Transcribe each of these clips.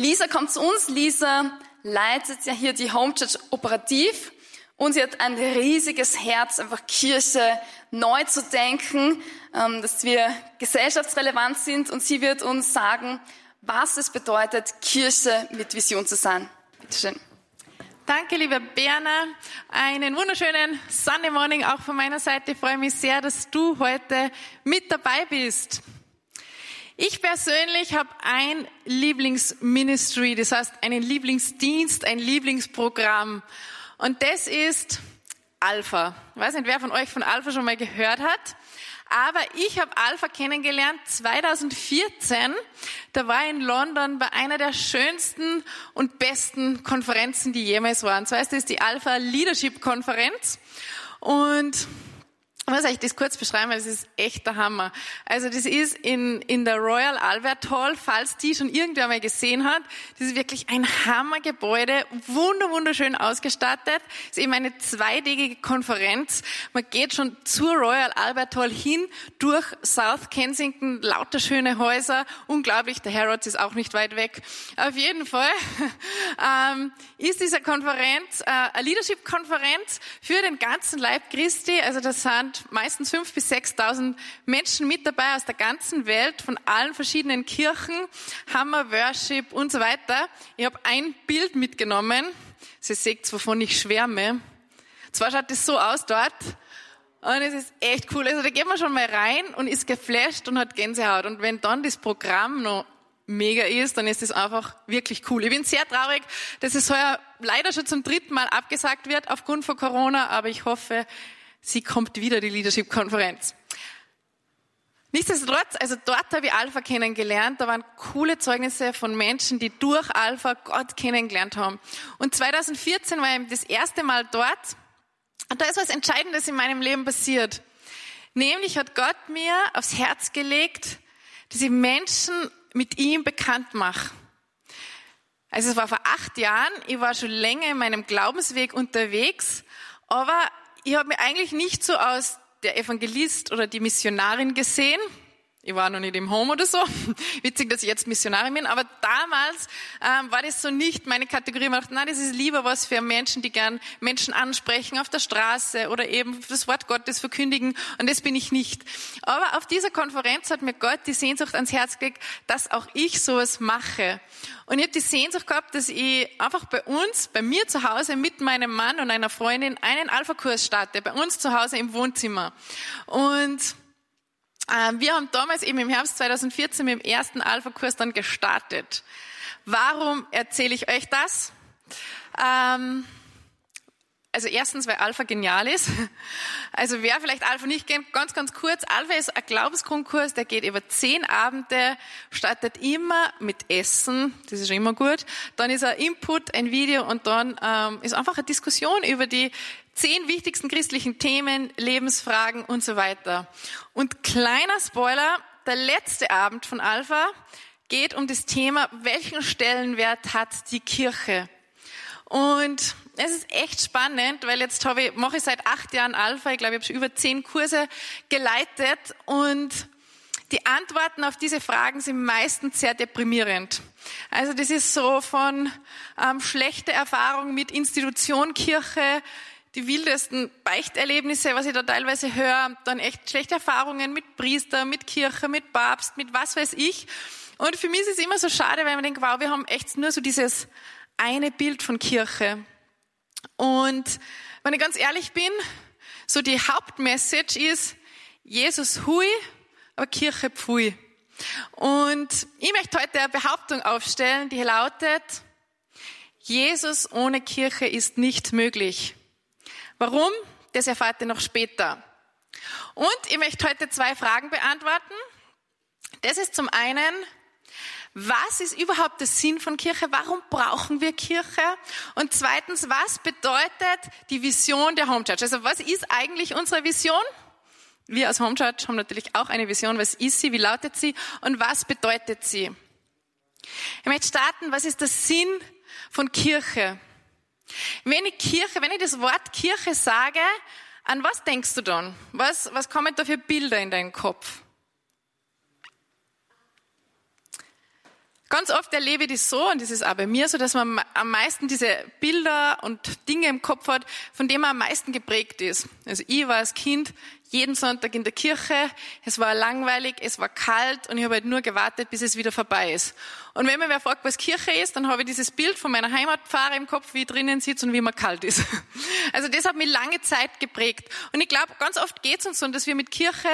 Lisa kommt zu uns. Lisa leitet ja hier die Home Church operativ und sie hat ein riesiges Herz, einfach Kirche neu zu denken, ähm, dass wir gesellschaftsrelevant sind und sie wird uns sagen, was es bedeutet, Kirche mit Vision zu sein. Bitte schön. Danke, lieber Berner. Einen wunderschönen Sunday Morning auch von meiner Seite. Ich freue mich sehr, dass du heute mit dabei bist. Ich persönlich habe ein Lieblingsministry, das heißt einen Lieblingsdienst, ein Lieblingsprogramm. Und das ist Alpha. Ich weiß nicht, wer von euch von Alpha schon mal gehört hat. Aber ich habe Alpha kennengelernt 2014. Da war ich in London bei einer der schönsten und besten Konferenzen, die jemals waren. Das heißt, das ist die Alpha Leadership Konferenz. Und ich muss euch das kurz beschreiben, weil es ist echt der Hammer. Also das ist in, in der Royal Albert Hall, falls die schon irgendwer mal gesehen hat. Das ist wirklich ein Hammergebäude, wunder, wunderschön ausgestattet. Es ist eben eine zweitägige Konferenz. Man geht schon zur Royal Albert Hall hin, durch South Kensington, lauter schöne Häuser. Unglaublich, der Harrods ist auch nicht weit weg. Auf jeden Fall ähm, ist diese Konferenz äh, eine Leadership-Konferenz für den ganzen Leib Christi. Also das sind meistens fünf bis sechstausend Menschen mit dabei aus der ganzen Welt, von allen verschiedenen Kirchen, Hammer, Worship und so weiter. Ich habe ein Bild mitgenommen. Sie seht, wovon ich schwärme. Zwar schaut es so aus dort, und es ist echt cool. Also da geht man schon mal rein und ist geflasht und hat Gänsehaut. Und wenn dann das Programm noch mega ist, dann ist es einfach wirklich cool. Ich bin sehr traurig, dass es heuer leider schon zum dritten Mal abgesagt wird aufgrund von Corona, aber ich hoffe, sie kommt wieder, die Leadership-Konferenz. Nichtsdestotrotz, also dort habe ich Alpha kennengelernt. Da waren coole Zeugnisse von Menschen, die durch Alpha Gott kennengelernt haben. Und 2014 war ich das erste Mal dort. Und da ist was Entscheidendes in meinem Leben passiert. Nämlich hat Gott mir aufs Herz gelegt, dass ich Menschen mit ihm bekannt mache. Also es war vor acht Jahren. Ich war schon länger in meinem Glaubensweg unterwegs. Aber ich habe mich eigentlich nicht so als der Evangelist oder die Missionarin gesehen. Ich war noch nicht im Home oder so. Witzig, dass ich jetzt Missionarin bin. Aber damals ähm, war das so nicht meine Kategorie. Ich dachte, nein, das ist lieber was für Menschen, die gern Menschen ansprechen auf der Straße oder eben das Wort Gottes verkündigen. Und das bin ich nicht. Aber auf dieser Konferenz hat mir Gott die Sehnsucht ans Herz gelegt, dass auch ich sowas mache. Und ich habe die Sehnsucht gehabt, dass ich einfach bei uns, bei mir zu Hause mit meinem Mann und einer Freundin einen Alpha-Kurs starte. Bei uns zu Hause im Wohnzimmer. Und wir haben damals eben im Herbst 2014 mit dem ersten Alpha-Kurs dann gestartet. Warum erzähle ich euch das? Ähm, also erstens, weil Alpha genial ist. Also wer vielleicht Alpha nicht kennt, ganz, ganz kurz. Alpha ist ein Glaubensgrundkurs, der geht über zehn Abende, startet immer mit Essen, das ist schon immer gut. Dann ist ein Input, ein Video und dann ähm, ist einfach eine Diskussion über die zehn wichtigsten christlichen Themen, Lebensfragen und so weiter. Und kleiner Spoiler, der letzte Abend von Alpha geht um das Thema, welchen Stellenwert hat die Kirche? Und es ist echt spannend, weil jetzt habe ich, mache ich seit acht Jahren Alpha. Ich glaube, ich habe schon über zehn Kurse geleitet und die Antworten auf diese Fragen sind meistens sehr deprimierend. Also das ist so von ähm, schlechte Erfahrungen mit Institution Kirche die wildesten Beichterlebnisse, was ich da teilweise höre, dann echt schlechte Erfahrungen mit Priester, mit Kirche, mit Papst, mit was weiß ich. Und für mich ist es immer so schade, weil man denkt, wow, wir haben echt nur so dieses eine Bild von Kirche. Und wenn ich ganz ehrlich bin, so die Hauptmessage ist, Jesus hui, aber Kirche pfui. Und ich möchte heute eine Behauptung aufstellen, die lautet, Jesus ohne Kirche ist nicht möglich. Warum? Das erfahrt ihr noch später. Und ich möchte heute zwei Fragen beantworten. Das ist zum einen, was ist überhaupt der Sinn von Kirche? Warum brauchen wir Kirche? Und zweitens, was bedeutet die Vision der Home Church? Also was ist eigentlich unsere Vision? Wir als Home Church haben natürlich auch eine Vision. Was ist sie? Wie lautet sie? Und was bedeutet sie? Ich möchte starten. Was ist der Sinn von Kirche? Wenn ich Kirche, wenn ich das Wort Kirche sage, an was denkst du dann? Was, was kommen da für Bilder in deinen Kopf? Ganz oft erlebe ich das so, und das ist auch bei mir so, dass man am meisten diese Bilder und Dinge im Kopf hat, von denen man am meisten geprägt ist. Also ich war als Kind jeden Sonntag in der Kirche. Es war langweilig, es war kalt und ich habe halt nur gewartet, bis es wieder vorbei ist. Und wenn mir wer fragt, was Kirche ist, dann habe ich dieses Bild von meiner Heimatpfarre im Kopf, wie ich drinnen sitze und wie mir kalt ist. Also das hat mich lange Zeit geprägt. Und ich glaube, ganz oft geht es uns so, dass wir mit Kirche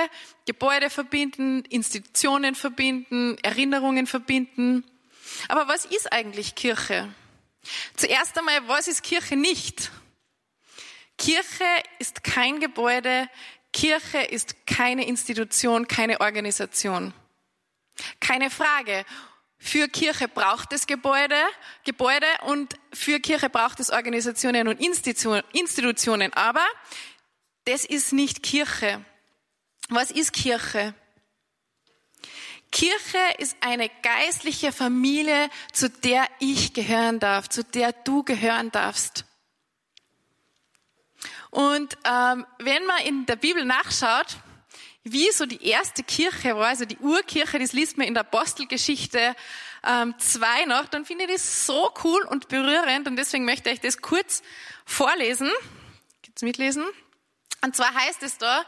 Gebäude verbinden, Institutionen verbinden, Erinnerungen verbinden. Aber was ist eigentlich Kirche? Zuerst einmal, was ist Kirche nicht? Kirche ist kein Gebäude, Kirche ist keine Institution, keine Organisation. Keine Frage. Für Kirche braucht es Gebäude, Gebäude und für Kirche braucht es Organisationen und Institutionen. Aber das ist nicht Kirche. Was ist Kirche? Kirche ist eine geistliche Familie, zu der ich gehören darf, zu der du gehören darfst. Und ähm, wenn man in der Bibel nachschaut, wie so die erste Kirche war, also die Urkirche, das liest man in der Apostelgeschichte ähm, 2 noch, dann finde ich das so cool und berührend und deswegen möchte ich das kurz vorlesen. Gibt's mitlesen? Und zwar heißt es da,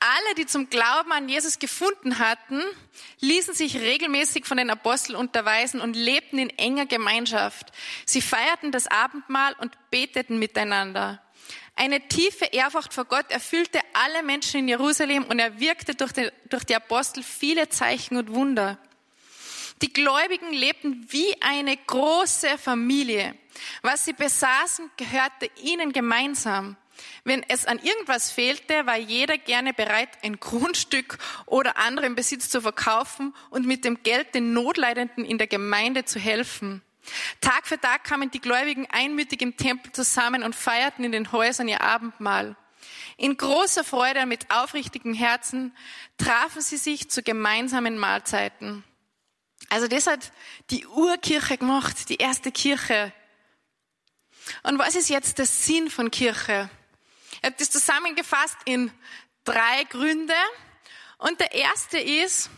alle, die zum Glauben an Jesus gefunden hatten, ließen sich regelmäßig von den Aposteln unterweisen und lebten in enger Gemeinschaft. Sie feierten das Abendmahl und beteten miteinander. Eine tiefe Ehrfurcht vor Gott erfüllte alle Menschen in Jerusalem und er wirkte durch die, durch die Apostel viele Zeichen und Wunder. Die Gläubigen lebten wie eine große Familie. Was sie besaßen, gehörte ihnen gemeinsam. Wenn es an irgendwas fehlte, war jeder gerne bereit, ein Grundstück oder anderen Besitz zu verkaufen und mit dem Geld den Notleidenden in der Gemeinde zu helfen. Tag für Tag kamen die Gläubigen einmütig im Tempel zusammen und feierten in den Häusern ihr Abendmahl. In großer Freude und mit aufrichtigem Herzen trafen sie sich zu gemeinsamen Mahlzeiten. Also das hat die Urkirche gemacht, die erste Kirche. Und was ist jetzt der Sinn von Kirche? Er hat das zusammengefasst in drei Gründe. Und der erste ist,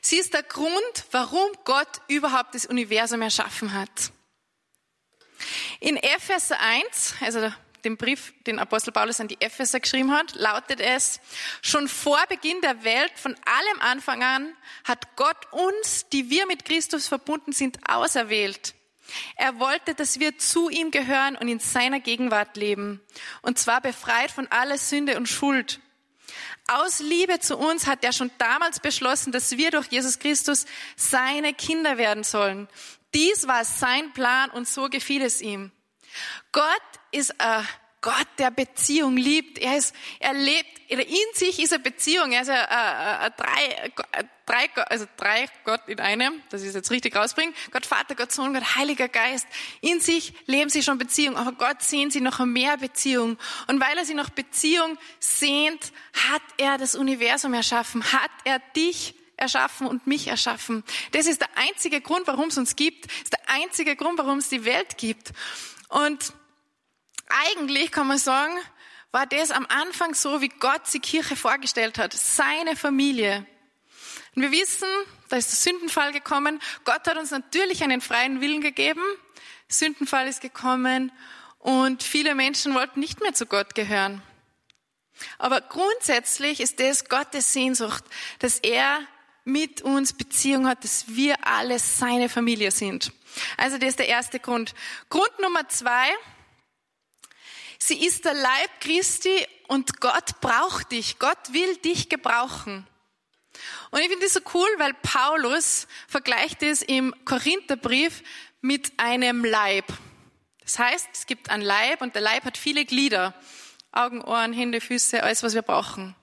Sie ist der Grund, warum Gott überhaupt das Universum erschaffen hat. In Epheser 1, also dem Brief, den Apostel Paulus an die Epheser geschrieben hat, lautet es, schon vor Beginn der Welt, von allem Anfang an, hat Gott uns, die wir mit Christus verbunden sind, auserwählt. Er wollte, dass wir zu ihm gehören und in seiner Gegenwart leben. Und zwar befreit von aller Sünde und Schuld. Aus Liebe zu uns hat er schon damals beschlossen, dass wir durch Jesus Christus seine Kinder werden sollen. Dies war sein Plan und so gefiel es ihm. Gott ist ein Gott, der Beziehung liebt. Er ist, er lebt, in sich ist eine Beziehung. Er ist ein drei, drei, also drei Gott in einem, dass ich es jetzt richtig rausbringe. Gott Vater, Gott Sohn, Gott Heiliger Geist. In sich leben sie schon Beziehung, aber Gott sehen sie noch mehr Beziehung. Und weil er sie noch Beziehung sehnt, hat er das Universum erschaffen, hat er dich erschaffen und mich erschaffen. Das ist der einzige Grund, warum es uns gibt. Das ist der einzige Grund, warum es die Welt gibt. Und eigentlich kann man sagen, war das am Anfang so, wie Gott die Kirche vorgestellt hat. Seine Familie. Und wir wissen, da ist der Sündenfall gekommen. Gott hat uns natürlich einen freien Willen gegeben. Sündenfall ist gekommen und viele Menschen wollten nicht mehr zu Gott gehören. Aber grundsätzlich ist das Gottes Sehnsucht, dass er mit uns Beziehung hat, dass wir alle seine Familie sind. Also das ist der erste Grund. Grund Nummer zwei, Sie ist der Leib Christi und Gott braucht dich. Gott will dich gebrauchen. Und ich finde das so cool, weil Paulus vergleicht es im Korintherbrief mit einem Leib. Das heißt, es gibt einen Leib und der Leib hat viele Glieder. Augen, Ohren, Hände, Füße, alles, was wir brauchen.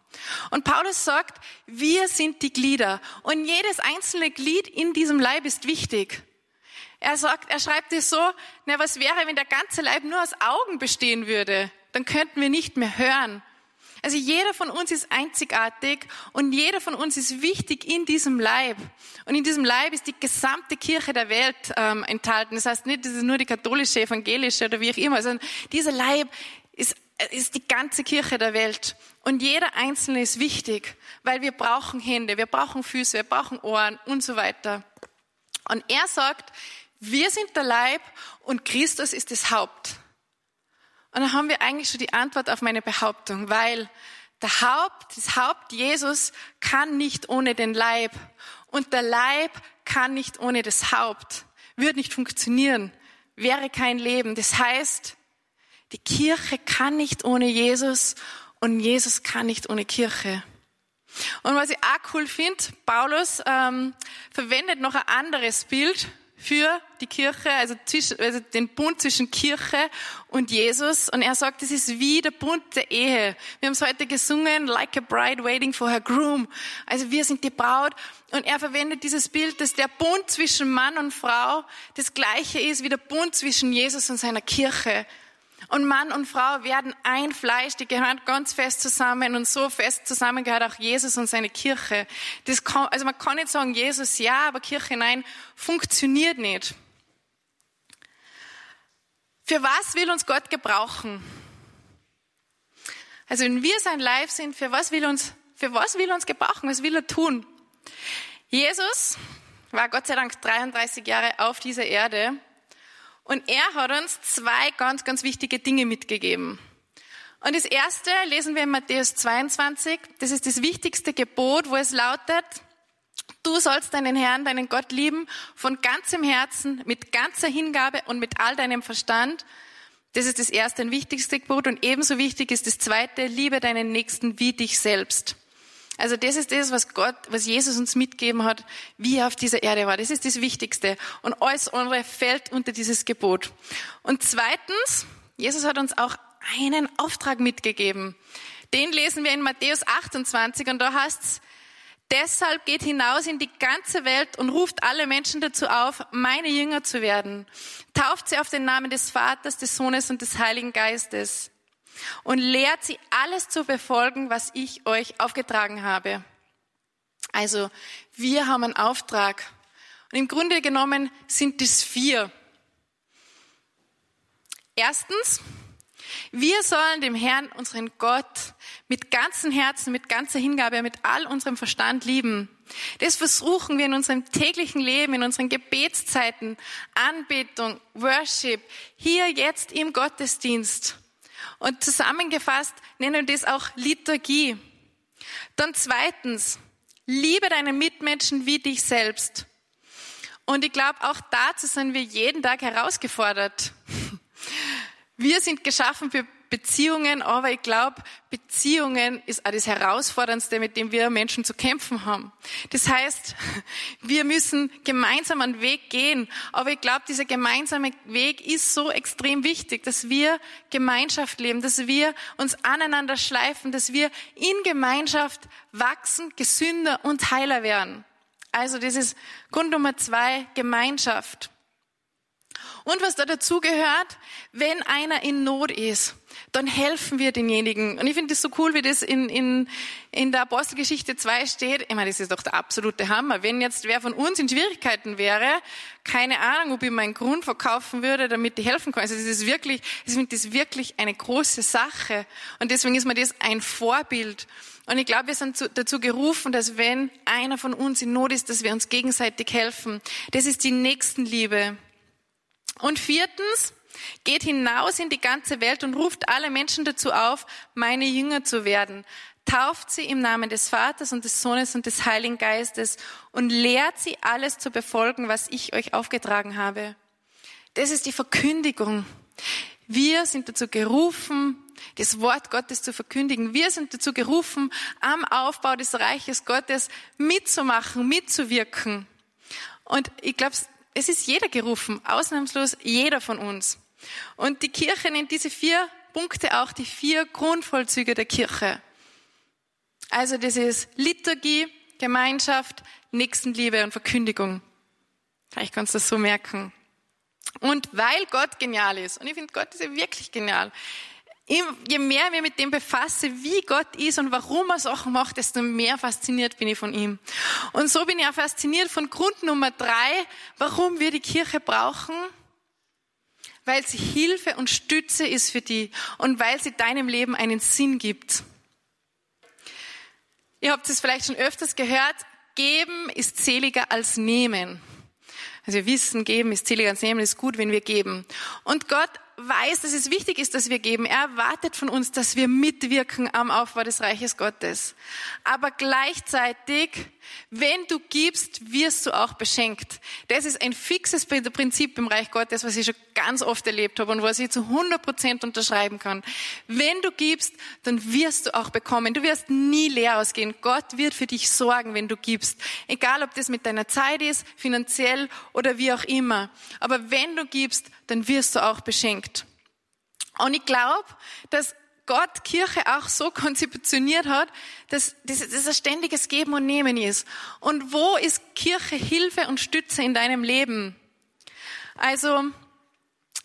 Und Paulus sagt, wir sind die Glieder. Und jedes einzelne Glied in diesem Leib ist wichtig. Er sagt, er schreibt es so, na, was wäre, wenn der ganze Leib nur aus Augen bestehen würde? Dann könnten wir nicht mehr hören. Also jeder von uns ist einzigartig und jeder von uns ist wichtig in diesem Leib. Und in diesem Leib ist die gesamte Kirche der Welt ähm, enthalten. Das heißt nicht, das ist nur die katholische, evangelische oder wie auch immer, sondern dieser Leib ist ist die ganze Kirche der Welt. Und jeder Einzelne ist wichtig, weil wir brauchen Hände, wir brauchen Füße, wir brauchen Ohren und so weiter. Und er sagt, wir sind der Leib und Christus ist das Haupt. Und dann haben wir eigentlich schon die Antwort auf meine Behauptung, weil der Haupt, das Haupt Jesus kann nicht ohne den Leib und der Leib kann nicht ohne das Haupt, wird nicht funktionieren, wäre kein Leben. Das heißt, die Kirche kann nicht ohne Jesus und Jesus kann nicht ohne Kirche. Und was ich auch cool finde, Paulus ähm, verwendet noch ein anderes Bild für die Kirche, also, zwischen, also den Bund zwischen Kirche und Jesus. Und er sagt, es ist wie der Bund der Ehe. Wir haben es heute gesungen, like a bride waiting for her groom. Also wir sind die Braut. Und er verwendet dieses Bild, dass der Bund zwischen Mann und Frau das gleiche ist wie der Bund zwischen Jesus und seiner Kirche. Und Mann und Frau werden ein Fleisch, die gehören ganz fest zusammen und so fest zusammen gehört auch Jesus und seine Kirche. Das kann, also man kann nicht sagen, Jesus ja, aber Kirche nein, funktioniert nicht. Für was will uns Gott gebrauchen? Also wenn wir sein Leib sind, für was will uns, für was will uns gebrauchen? Was will er tun? Jesus war Gott sei Dank 33 Jahre auf dieser Erde und er hat uns zwei ganz, ganz wichtige Dinge mitgegeben. Und das erste lesen wir in Matthäus 22. Das ist das wichtigste Gebot, wo es lautet, du sollst deinen Herrn, deinen Gott lieben, von ganzem Herzen, mit ganzer Hingabe und mit all deinem Verstand. Das ist das erste und wichtigste Gebot. Und ebenso wichtig ist das zweite, liebe deinen Nächsten wie dich selbst. Also das ist das, was Gott, was Jesus uns mitgeben hat, wie er auf dieser Erde war. Das ist das Wichtigste. Und alles andere fällt unter dieses Gebot. Und zweitens, Jesus hat uns auch einen Auftrag mitgegeben. Den lesen wir in Matthäus 28 und da heißt's, deshalb geht hinaus in die ganze Welt und ruft alle Menschen dazu auf, meine Jünger zu werden. Tauft sie auf den Namen des Vaters, des Sohnes und des Heiligen Geistes und lehrt sie alles zu befolgen, was ich euch aufgetragen habe. Also wir haben einen Auftrag. Und im Grunde genommen sind es vier. Erstens, wir sollen dem Herrn, unseren Gott, mit ganzem Herzen, mit ganzer Hingabe, mit all unserem Verstand lieben. Das versuchen wir in unserem täglichen Leben, in unseren Gebetszeiten, Anbetung, Worship, hier jetzt im Gottesdienst. Und zusammengefasst nennen wir das auch Liturgie. Dann zweitens, liebe deinen Mitmenschen wie dich selbst. Und ich glaube, auch dazu sind wir jeden Tag herausgefordert. Wir sind geschaffen für Beziehungen, aber ich glaube, Beziehungen ist auch das Herausforderndste, mit dem wir Menschen zu kämpfen haben. Das heißt, wir müssen gemeinsam einen Weg gehen, aber ich glaube, dieser gemeinsame Weg ist so extrem wichtig, dass wir Gemeinschaft leben, dass wir uns aneinander schleifen, dass wir in Gemeinschaft wachsen, gesünder und heiler werden. Also das ist Grund Nummer zwei, Gemeinschaft. Und was da dazu gehört, wenn einer in Not ist, dann helfen wir denjenigen. Und ich finde das so cool, wie das in, in, in der Apostelgeschichte 2 steht. Ich meine, das ist doch der absolute Hammer. Wenn jetzt wer von uns in Schwierigkeiten wäre, keine Ahnung, ob ich meinen Grund verkaufen würde, damit ich helfen kann. Also das ist wirklich, ich finde das wirklich eine große Sache. Und deswegen ist mir das ein Vorbild. Und ich glaube, wir sind dazu gerufen, dass wenn einer von uns in Not ist, dass wir uns gegenseitig helfen. Das ist die Nächstenliebe. Und viertens, geht hinaus in die ganze Welt und ruft alle Menschen dazu auf, meine Jünger zu werden. Tauft sie im Namen des Vaters und des Sohnes und des Heiligen Geistes und lehrt sie alles zu befolgen, was ich euch aufgetragen habe. Das ist die Verkündigung. Wir sind dazu gerufen, das Wort Gottes zu verkündigen. Wir sind dazu gerufen, am Aufbau des Reiches Gottes mitzumachen, mitzuwirken. Und ich glaube, es ist jeder gerufen, ausnahmslos jeder von uns. Und die Kirche nennt diese vier Punkte auch die vier Grundvollzüge der Kirche. Also das ist Liturgie, Gemeinschaft, Nächstenliebe und Verkündigung. Vielleicht kannst du das so merken. Und weil Gott genial ist, und ich finde Gott ist ja wirklich genial, je mehr wir mit dem befassen, wie Gott ist und warum er Sachen macht, desto mehr fasziniert bin ich von ihm. Und so bin ich auch fasziniert von Grund Nummer drei, warum wir die Kirche brauchen, weil sie Hilfe und Stütze ist für die und weil sie deinem Leben einen Sinn gibt. Ihr habt es vielleicht schon öfters gehört, geben ist seliger als nehmen. Also wir wissen, geben ist seliger als nehmen, ist gut, wenn wir geben. Und Gott weiß, dass es wichtig ist, dass wir geben. Er erwartet von uns, dass wir mitwirken am Aufbau des Reiches Gottes. Aber gleichzeitig, wenn du gibst, wirst du auch beschenkt. Das ist ein fixes Prinzip im Reich Gottes, was ich schon ganz oft erlebt habe und was ich zu 100 Prozent unterschreiben kann. Wenn du gibst, dann wirst du auch bekommen. Du wirst nie leer ausgehen. Gott wird für dich sorgen, wenn du gibst. Egal, ob das mit deiner Zeit ist, finanziell oder wie auch immer. Aber wenn du gibst, dann wirst du auch beschenkt. Und ich glaube, dass Gott Kirche auch so konzeptioniert hat, dass das, ein ständiges Geben und Nehmen ist. Und wo ist Kirche Hilfe und Stütze in deinem Leben? Also,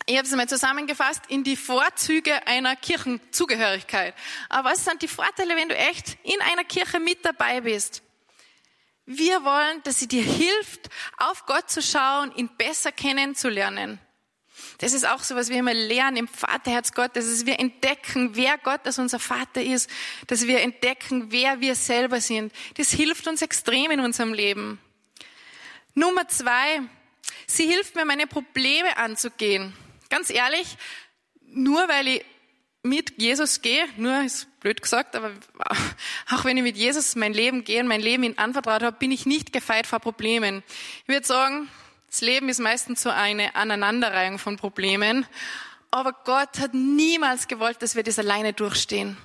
ich habe es mal zusammengefasst in die Vorzüge einer Kirchenzugehörigkeit. Aber was sind die Vorteile, wenn du echt in einer Kirche mit dabei bist? Wir wollen, dass sie dir hilft, auf Gott zu schauen, ihn besser kennenzulernen. Das ist auch so, was wir immer lernen im Vaterherz Gottes, dass wir entdecken, wer Gott als unser Vater ist, dass wir entdecken, wer wir selber sind. Das hilft uns extrem in unserem Leben. Nummer zwei, sie hilft mir, meine Probleme anzugehen. Ganz ehrlich, nur weil ich mit Jesus gehe, nur ist blöd gesagt, aber auch wenn ich mit Jesus mein Leben gehe und mein Leben ihm anvertraut habe, bin ich nicht gefeit vor Problemen. Ich würde sagen, das Leben ist meistens so eine Aneinanderreihung von Problemen. Aber Gott hat niemals gewollt, dass wir das alleine durchstehen.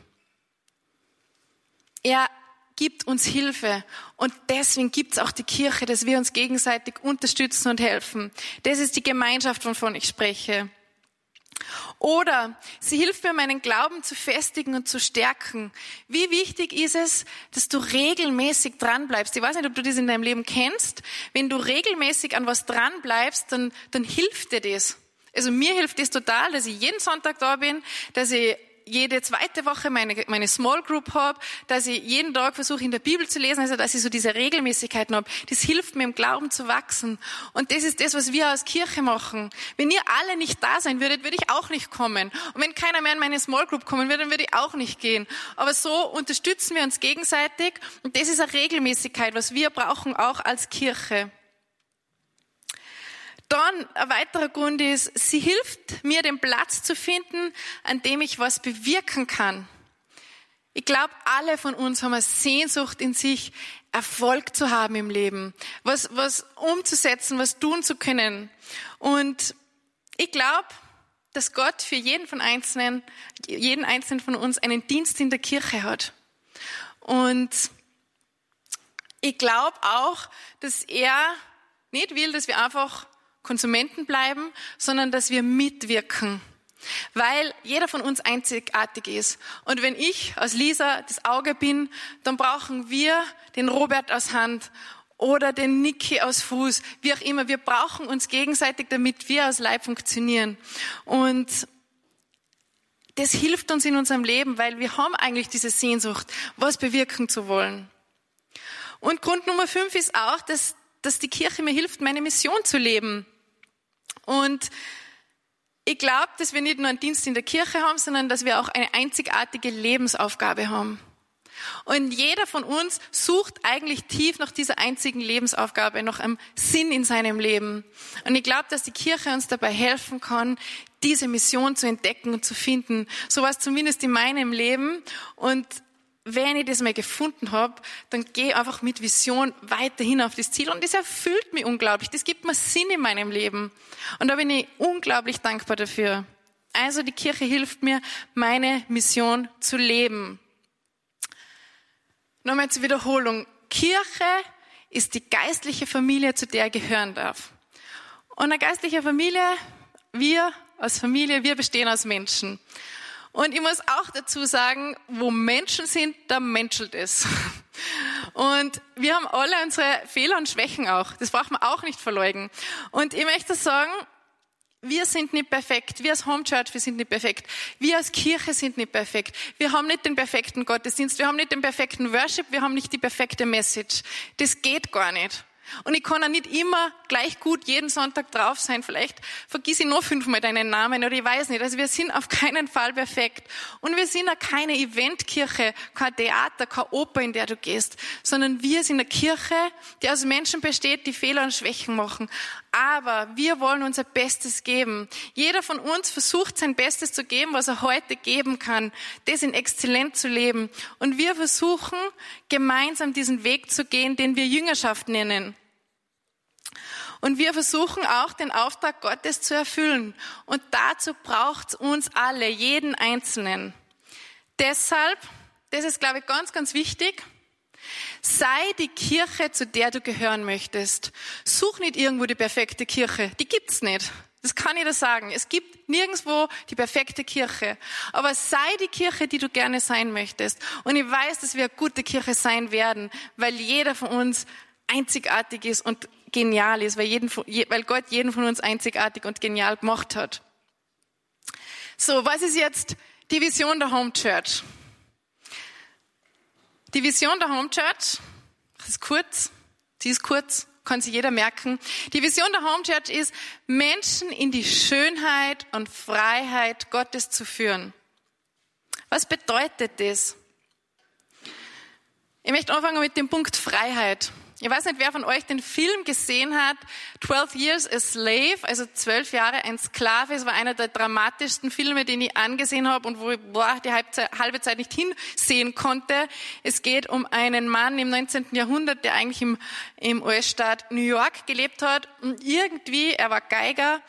Er gibt uns Hilfe und deswegen gibt es auch die Kirche, dass wir uns gegenseitig unterstützen und helfen. Das ist die Gemeinschaft, wovon ich spreche. Oder sie hilft mir, meinen Glauben zu festigen und zu stärken. Wie wichtig ist es, dass du regelmäßig dranbleibst? Ich weiß nicht, ob du das in deinem Leben kennst. Wenn du regelmäßig an was dranbleibst, dann, dann hilft dir das. Also mir hilft das total, dass ich jeden Sonntag da bin, dass ich jede zweite Woche meine, meine Small Group habe, dass ich jeden Tag versuche, in der Bibel zu lesen, also dass ich so diese Regelmäßigkeiten habe. Das hilft mir im Glauben zu wachsen. Und das ist das, was wir als Kirche machen. Wenn ihr alle nicht da sein würdet, würde ich auch nicht kommen. Und wenn keiner mehr in meine Small Group kommen würde, dann würde ich auch nicht gehen. Aber so unterstützen wir uns gegenseitig. Und das ist eine Regelmäßigkeit, was wir brauchen, auch als Kirche. Dann ein weiterer Grund ist, sie hilft mir, den Platz zu finden, an dem ich was bewirken kann. Ich glaube, alle von uns haben eine Sehnsucht in sich, Erfolg zu haben im Leben, was, was umzusetzen, was tun zu können. Und ich glaube, dass Gott für jeden von Einzelnen, jeden Einzelnen von uns einen Dienst in der Kirche hat. Und ich glaube auch, dass er nicht will, dass wir einfach Konsumenten bleiben, sondern dass wir mitwirken. Weil jeder von uns einzigartig ist. Und wenn ich als Lisa das Auge bin, dann brauchen wir den Robert aus Hand oder den Niki aus Fuß, wie auch immer. Wir brauchen uns gegenseitig, damit wir als Leib funktionieren. Und das hilft uns in unserem Leben, weil wir haben eigentlich diese Sehnsucht, was bewirken zu wollen. Und Grund Nummer fünf ist auch, dass, dass die Kirche mir hilft, meine Mission zu leben. Und ich glaube, dass wir nicht nur einen Dienst in der Kirche haben, sondern dass wir auch eine einzigartige Lebensaufgabe haben. Und jeder von uns sucht eigentlich tief nach dieser einzigen Lebensaufgabe, nach einem Sinn in seinem Leben. Und ich glaube, dass die Kirche uns dabei helfen kann, diese Mission zu entdecken und zu finden. So war es zumindest in meinem Leben. Und wenn ich das mal gefunden habe, dann gehe einfach mit Vision weiterhin auf das Ziel und das erfüllt mich unglaublich. Das gibt mir Sinn in meinem Leben und da bin ich unglaublich dankbar dafür. Also die Kirche hilft mir, meine Mission zu leben. Nochmal zur Wiederholung. Kirche ist die geistliche Familie, zu der ich gehören darf. Und eine geistliche Familie, wir als Familie, wir bestehen aus Menschen. Und ich muss auch dazu sagen, wo Menschen sind, da menschelt es. Und wir haben alle unsere Fehler und Schwächen auch. Das braucht man auch nicht verleugnen. Und ich möchte sagen, wir sind nicht perfekt. Wir als Home Church, wir sind nicht perfekt. Wir als Kirche sind nicht perfekt. Wir haben nicht den perfekten Gottesdienst. Wir haben nicht den perfekten Worship. Wir haben nicht die perfekte Message. Das geht gar nicht. Und ich kann auch nicht immer gleich gut jeden Sonntag drauf sein. Vielleicht vergiss ich noch fünfmal deinen Namen oder ich weiß nicht. Also wir sind auf keinen Fall perfekt. Und wir sind auch keine Eventkirche, kein Theater, kein Oper, in der du gehst, sondern wir sind eine Kirche, die aus Menschen besteht, die Fehler und Schwächen machen. Aber wir wollen unser Bestes geben. Jeder von uns versucht sein Bestes zu geben, was er heute geben kann, das in exzellent zu leben. Und wir versuchen gemeinsam diesen Weg zu gehen, den wir Jüngerschaft nennen. Und wir versuchen auch den Auftrag Gottes zu erfüllen. Und dazu braucht es uns alle, jeden Einzelnen. Deshalb, das ist, glaube ich, ganz, ganz wichtig, sei die Kirche, zu der du gehören möchtest. Such nicht irgendwo die perfekte Kirche. Die gibt's nicht. Das kann ich dir sagen. Es gibt nirgendwo die perfekte Kirche. Aber sei die Kirche, die du gerne sein möchtest. Und ich weiß, dass wir eine gute Kirche sein werden, weil jeder von uns einzigartig ist und genial ist, weil, jeden, weil Gott jeden von uns einzigartig und genial gemacht hat. So, was ist jetzt die Vision der Home Church? Die Vision der Home Church, das ist kurz, sie ist kurz, kann sich jeder merken. Die Vision der Home Church ist, Menschen in die Schönheit und Freiheit Gottes zu führen. Was bedeutet das? Ich möchte anfangen mit dem Punkt Freiheit. Ich weiß nicht, wer von euch den Film gesehen hat, 12 Years a Slave, also zwölf Jahre ein Sklave. Es war einer der dramatischsten Filme, den ich angesehen habe und wo ich boah, die halbe Zeit nicht hinsehen konnte. Es geht um einen Mann im 19. Jahrhundert, der eigentlich im, im US-Staat New York gelebt hat und irgendwie, er war Geiger,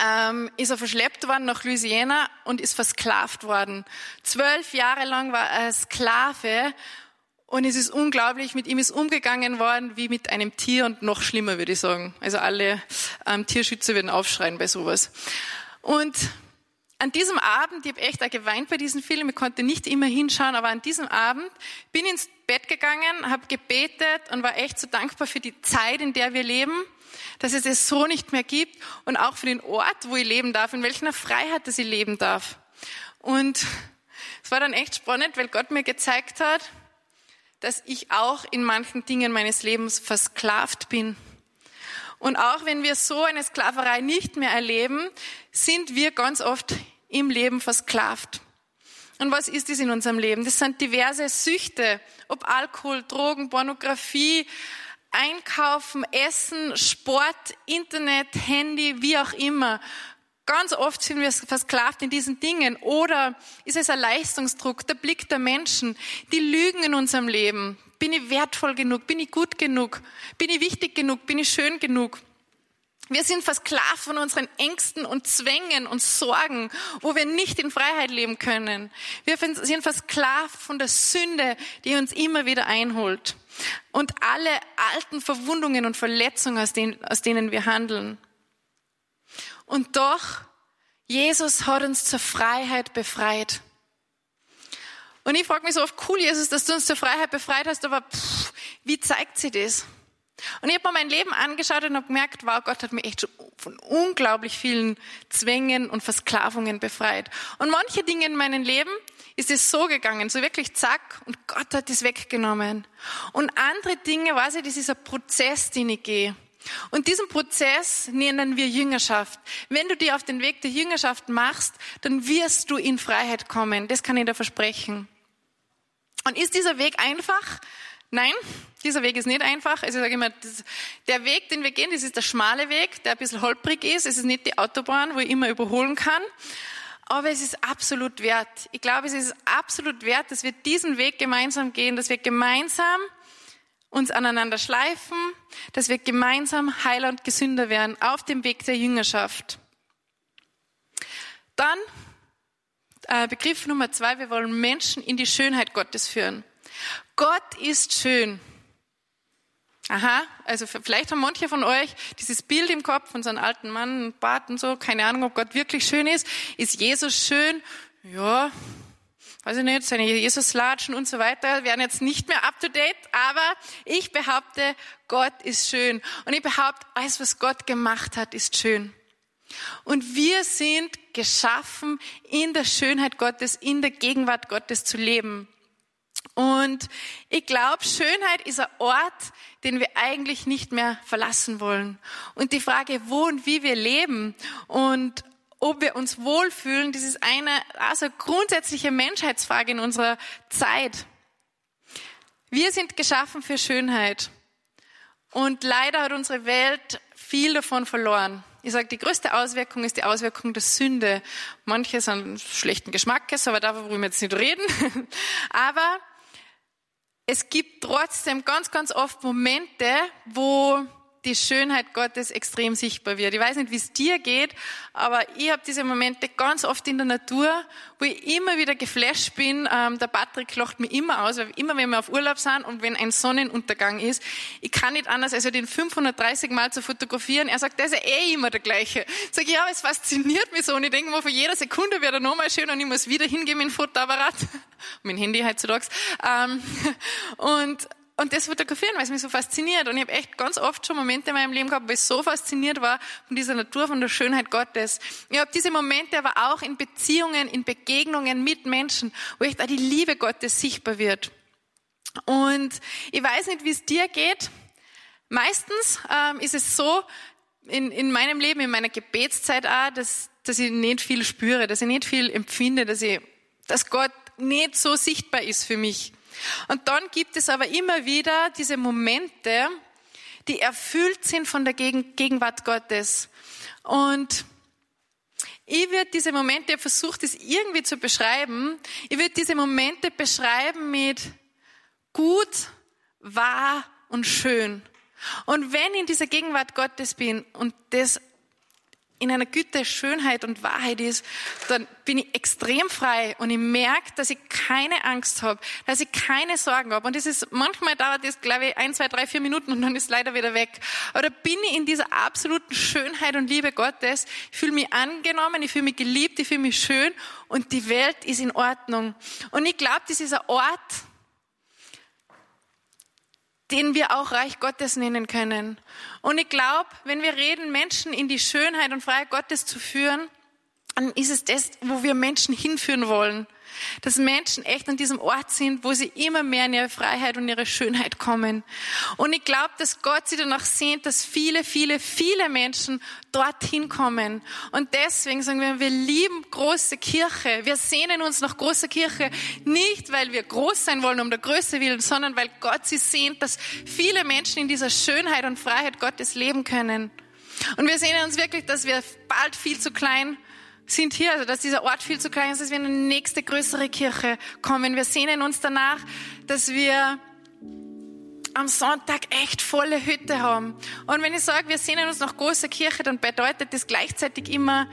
ähm, ist er verschleppt worden nach Louisiana und ist versklavt worden. Zwölf Jahre lang war er Sklave und es ist unglaublich, mit ihm ist umgegangen worden wie mit einem Tier und noch schlimmer, würde ich sagen. Also alle ähm, Tierschützer würden aufschreien bei sowas. Und an diesem Abend, ich habe echt auch geweint bei diesem Film, ich konnte nicht immer hinschauen, aber an diesem Abend bin ins Bett gegangen, habe gebetet und war echt so dankbar für die Zeit, in der wir leben, dass es es so nicht mehr gibt und auch für den Ort, wo ich leben darf, in welcher Freiheit, dass ich leben darf. Und es war dann echt spannend, weil Gott mir gezeigt hat, dass ich auch in manchen Dingen meines Lebens versklavt bin. Und auch wenn wir so eine Sklaverei nicht mehr erleben, sind wir ganz oft im Leben versklavt. Und was ist das in unserem Leben? Das sind diverse Süchte, ob Alkohol, Drogen, Pornografie, Einkaufen, Essen, Sport, Internet, Handy, wie auch immer. Ganz oft sind wir versklavt in diesen Dingen. Oder ist es ein Leistungsdruck, der Blick der Menschen, die lügen in unserem Leben. Bin ich wertvoll genug? Bin ich gut genug? Bin ich wichtig genug? Bin ich schön genug? Wir sind versklavt von unseren Ängsten und Zwängen und Sorgen, wo wir nicht in Freiheit leben können. Wir sind versklavt von der Sünde, die uns immer wieder einholt. Und alle alten Verwundungen und Verletzungen, aus denen, aus denen wir handeln. Und doch, Jesus hat uns zur Freiheit befreit. Und ich frage mich so oft, cool, Jesus, dass du uns zur Freiheit befreit hast, aber pff, wie zeigt sie das? Und ich habe mir mein Leben angeschaut und habe gemerkt, wow, Gott hat mich echt schon von unglaublich vielen Zwängen und Versklavungen befreit. Und manche Dinge in meinem Leben ist es so gegangen, so wirklich zack, und Gott hat es weggenommen. Und andere Dinge, weiß ich, das ist ein Prozess, den ich gehe. Und diesen Prozess nennen wir Jüngerschaft. Wenn du dir auf den Weg der Jüngerschaft machst, dann wirst du in Freiheit kommen. Das kann ich dir versprechen. Und ist dieser Weg einfach? Nein, dieser Weg ist nicht einfach. Also ich sage immer, das, der Weg, den wir gehen, das ist der schmale Weg, der ein bisschen holprig ist. Es ist nicht die Autobahn, wo ich immer überholen kann. Aber es ist absolut wert. Ich glaube, es ist absolut wert, dass wir diesen Weg gemeinsam gehen, dass wir gemeinsam uns aneinander schleifen, dass wir gemeinsam heiler und gesünder werden auf dem Weg der Jüngerschaft. Dann äh, Begriff Nummer zwei, wir wollen Menschen in die Schönheit Gottes führen. Gott ist schön. Aha, also vielleicht haben manche von euch dieses Bild im Kopf von so einem alten Mann, Bart und so, keine Ahnung, ob Gott wirklich schön ist. Ist Jesus schön? Ja, weiß ich nicht, seine Jesuslatschen und so weiter werden jetzt nicht mehr up to date, aber ich behaupte, Gott ist schön. Und ich behaupte, alles, was Gott gemacht hat, ist schön. Und wir sind geschaffen, in der Schönheit Gottes, in der Gegenwart Gottes zu leben. Und ich glaube, Schönheit ist ein Ort, den wir eigentlich nicht mehr verlassen wollen. Und die Frage, wo und wie wir leben und ob wir uns wohlfühlen, das ist eine also grundsätzliche Menschheitsfrage in unserer Zeit. Wir sind geschaffen für Schönheit. Und leider hat unsere Welt viel davon verloren. Ich sage, die größte Auswirkung ist die Auswirkung der Sünde. Manche sind schlechten Geschmackes, aber darüber wollen wir jetzt nicht reden. Aber es gibt trotzdem ganz, ganz oft Momente, wo die Schönheit Gottes extrem sichtbar wird. Ich weiß nicht, wie es dir geht, aber ich habe diese Momente ganz oft in der Natur, wo ich immer wieder geflasht bin. Ähm, der Patrick lacht mir immer aus, weil immer wenn wir auf Urlaub sind und wenn ein Sonnenuntergang ist, ich kann nicht anders, als den 530 Mal zu fotografieren. Er sagt, der ist ja eh immer der gleiche. Ich sage, ja, es fasziniert mich so und ich denke mal, für jede Sekunde wird er nochmal schön und ich muss wieder hingehen mit dem Fotoapparat, mein Handy heutzutage. Ähm, und und das fotografieren, weil es mich so fasziniert. Und ich habe echt ganz oft schon Momente in meinem Leben gehabt, wo ich so fasziniert war von dieser Natur, von der Schönheit Gottes. Ich habe diese Momente aber auch in Beziehungen, in Begegnungen mit Menschen, wo echt auch die Liebe Gottes sichtbar wird. Und ich weiß nicht, wie es dir geht. Meistens ähm, ist es so, in, in meinem Leben, in meiner Gebetszeit auch, dass, dass ich nicht viel spüre, dass ich nicht viel empfinde, dass, ich, dass Gott nicht so sichtbar ist für mich. Und dann gibt es aber immer wieder diese Momente, die erfüllt sind von der Gegenwart Gottes. Und ich würde diese Momente, ich versucht es irgendwie zu beschreiben, ich würde diese Momente beschreiben mit gut, wahr und schön. Und wenn ich in dieser Gegenwart Gottes bin und das in einer Güte Schönheit und Wahrheit ist, dann bin ich extrem frei und ich merke, dass ich keine Angst habe, dass ich keine Sorgen habe. Und das ist, manchmal dauert das, glaube ich, ein, zwei, drei, vier Minuten und dann ist leider wieder weg. Aber da bin ich in dieser absoluten Schönheit und Liebe Gottes. Ich fühle mich angenommen, ich fühle mich geliebt, ich fühle mich schön und die Welt ist in Ordnung. Und ich glaube, das ist ein Ort, den wir auch Reich Gottes nennen können. Und ich glaube, wenn wir reden, Menschen in die Schönheit und Freiheit Gottes zu führen, dann ist es das, wo wir Menschen hinführen wollen. Dass Menschen echt an diesem Ort sind, wo sie immer mehr in ihre Freiheit und ihre Schönheit kommen. Und ich glaube, dass Gott sich danach sehnt, dass viele, viele, viele Menschen dorthin kommen. Und deswegen sagen wir, wir lieben große Kirche. Wir sehnen uns nach großer Kirche. Nicht, weil wir groß sein wollen um der Größe willen, sondern weil Gott sich sehnt, dass viele Menschen in dieser Schönheit und Freiheit Gottes leben können. Und wir sehnen uns wirklich, dass wir bald viel zu klein sind hier, also dass dieser Ort viel zu klein ist, dass wir in eine nächste größere Kirche kommen. Wir sehnen uns danach, dass wir am Sonntag echt volle Hütte haben. Und wenn ich sage, wir sehnen uns nach großer Kirche, dann bedeutet das gleichzeitig immer,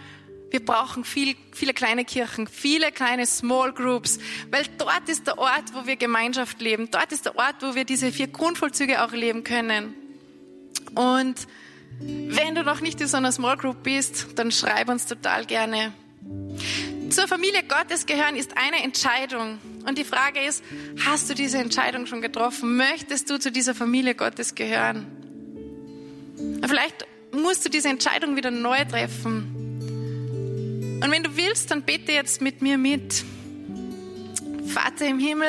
wir brauchen viel, viele kleine Kirchen, viele kleine Small Groups, weil dort ist der Ort, wo wir Gemeinschaft leben. Dort ist der Ort, wo wir diese vier Grundvollzüge auch leben können. Und wenn du noch nicht in so einer Small Group bist, dann schreib uns total gerne. Zur Familie Gottes gehören ist eine Entscheidung. Und die Frage ist, hast du diese Entscheidung schon getroffen? Möchtest du zu dieser Familie Gottes gehören? Vielleicht musst du diese Entscheidung wieder neu treffen. Und wenn du willst, dann bete jetzt mit mir mit. Vater im Himmel,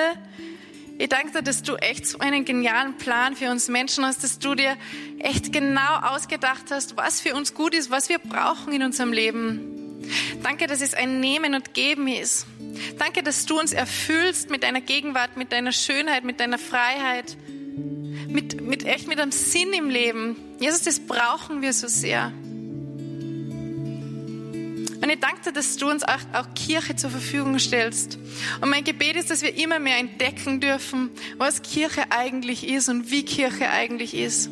ich danke dir, dass du echt so einen genialen Plan für uns Menschen hast, dass du dir echt genau ausgedacht hast, was für uns gut ist, was wir brauchen in unserem Leben. Danke, dass es ein Nehmen und Geben ist. Danke, dass du uns erfüllst mit deiner Gegenwart, mit deiner Schönheit, mit deiner Freiheit, mit, mit echt mit einem Sinn im Leben. Jesus, das brauchen wir so sehr. Und ich danke dir, dass du uns auch, auch Kirche zur Verfügung stellst. Und mein Gebet ist, dass wir immer mehr entdecken dürfen, was Kirche eigentlich ist und wie Kirche eigentlich ist.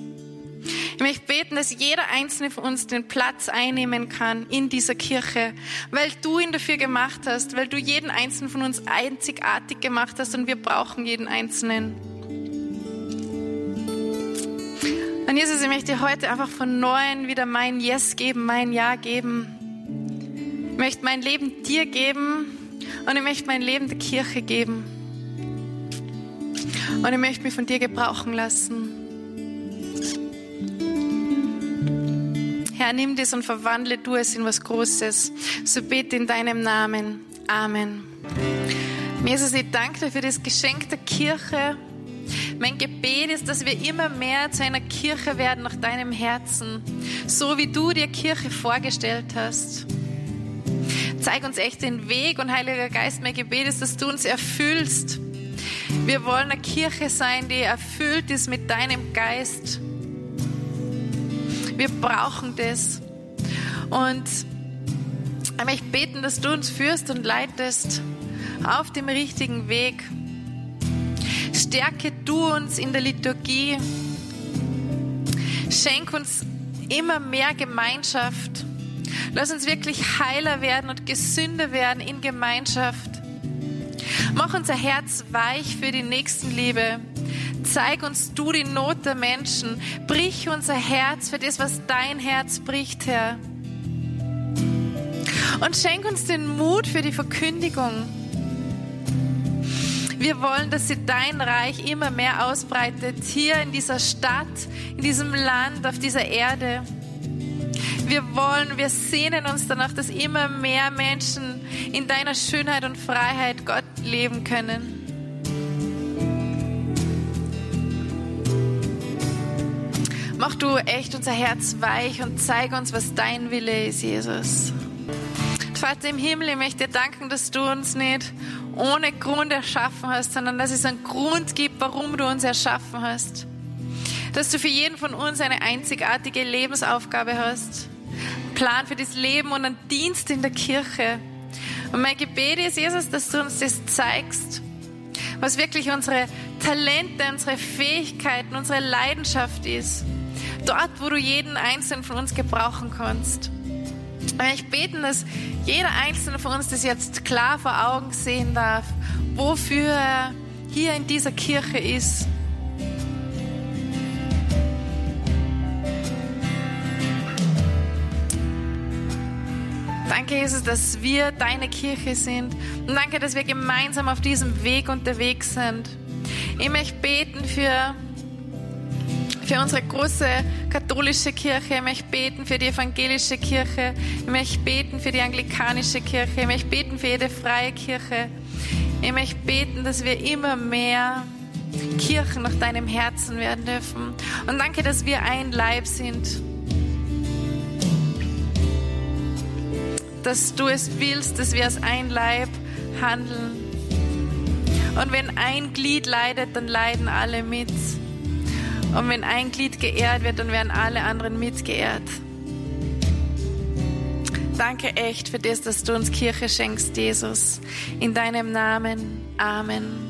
Ich möchte beten, dass jeder einzelne von uns den Platz einnehmen kann in dieser Kirche, weil du ihn dafür gemacht hast, weil du jeden einzelnen von uns einzigartig gemacht hast und wir brauchen jeden einzelnen. Und Jesus, ich möchte heute einfach von neuem wieder mein Yes geben, mein Ja geben. Ich möchte mein Leben dir geben und ich möchte mein Leben der Kirche geben. Und ich möchte mich von dir gebrauchen lassen. Herr, nimm das und verwandle du es in was Großes. So bete in deinem Namen. Amen. Jesus, ich danke dir für das Geschenk der Kirche. Mein Gebet ist, dass wir immer mehr zu einer Kirche werden nach deinem Herzen, so wie du dir Kirche vorgestellt hast. Zeig uns echt den Weg und Heiliger Geist, mein Gebet ist, dass du uns erfüllst. Wir wollen eine Kirche sein, die erfüllt ist mit deinem Geist. Wir brauchen das. Und ich möchte beten, dass du uns führst und leitest auf dem richtigen Weg. Stärke du uns in der Liturgie. Schenk uns immer mehr Gemeinschaft. Lass uns wirklich heiler werden und gesünder werden in Gemeinschaft. Mach unser Herz weich für die Nächstenliebe. Zeig uns du die Not der Menschen. Brich unser Herz für das, was dein Herz bricht, Herr. Und schenk uns den Mut für die Verkündigung. Wir wollen, dass sich dein Reich immer mehr ausbreitet, hier in dieser Stadt, in diesem Land, auf dieser Erde. Wir wollen, wir sehnen uns danach, dass immer mehr Menschen in deiner Schönheit und Freiheit Gott leben können. Mach du echt unser Herz weich und zeig uns, was dein Wille ist, Jesus. Vater im Himmel, ich möchte dir danken, dass du uns nicht ohne Grund erschaffen hast, sondern dass es einen Grund gibt, warum du uns erschaffen hast. Dass du für jeden von uns eine einzigartige Lebensaufgabe hast. Plan für das Leben und einen Dienst in der Kirche. Und mein Gebet ist, Jesus, dass du uns das zeigst, was wirklich unsere Talente, unsere Fähigkeiten, unsere Leidenschaft ist. Dort, wo du jeden einzelnen von uns gebrauchen kannst. Und ich bete, dass jeder einzelne von uns das jetzt klar vor Augen sehen darf, wofür er hier in dieser Kirche ist. Danke, Jesus, dass wir deine Kirche sind. Und danke, dass wir gemeinsam auf diesem Weg unterwegs sind. Ich möchte beten für für unsere große katholische Kirche. Ich möchte beten für die evangelische Kirche. Ich möchte beten für die anglikanische Kirche. Ich möchte beten für jede freie Kirche. Ich möchte beten, dass wir immer mehr Kirchen nach deinem Herzen werden dürfen. Und danke, dass wir ein Leib sind. Dass du es willst, dass wir als ein Leib handeln. Und wenn ein Glied leidet, dann leiden alle mit. Und wenn ein Glied geehrt wird, dann werden alle anderen mitgeehrt. Danke echt für das, dass du uns Kirche schenkst, Jesus. In deinem Namen. Amen.